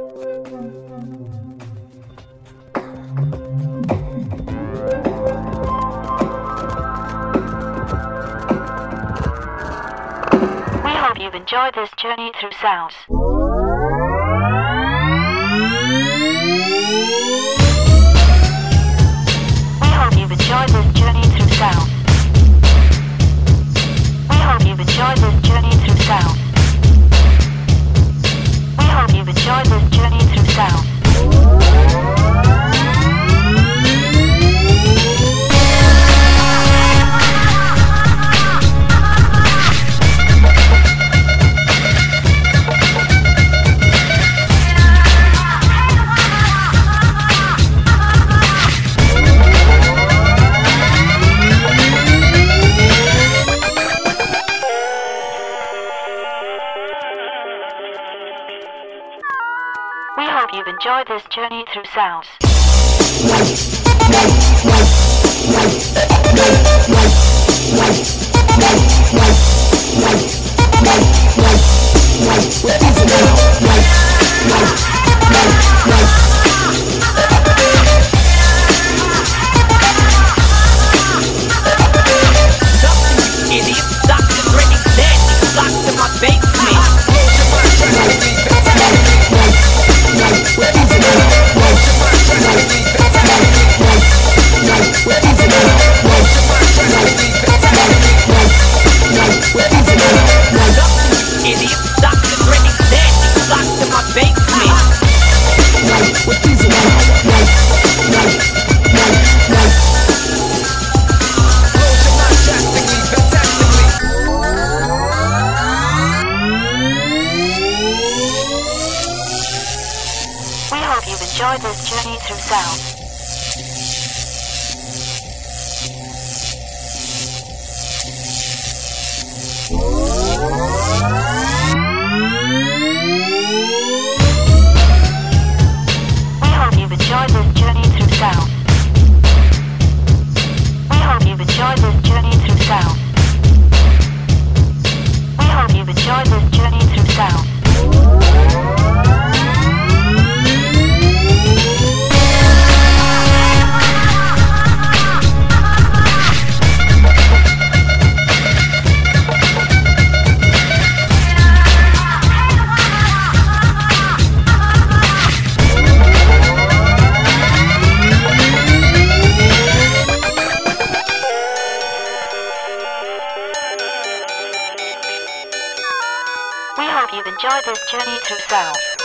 We hope you've enjoyed this journey through sounds. We hope you've enjoyed this journey through sounds. We hope you've enjoyed this journey through sounds. Hope this journey through sounds. This journey through sounds. Hope this journey through sound.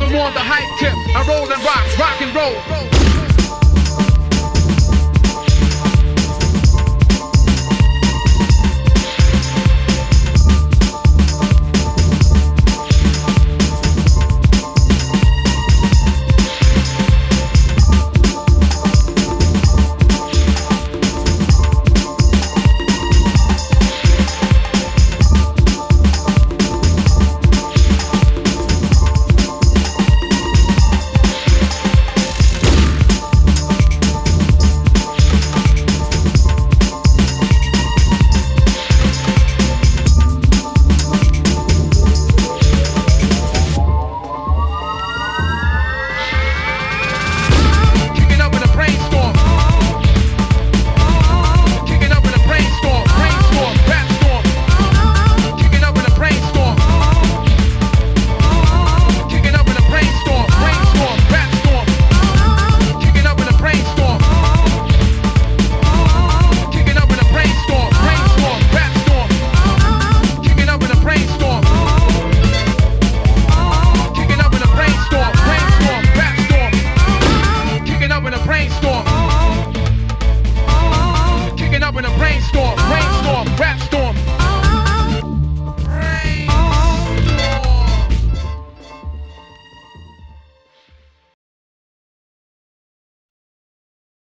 Continue. on the hype tip. I roll and rock, rock and roll.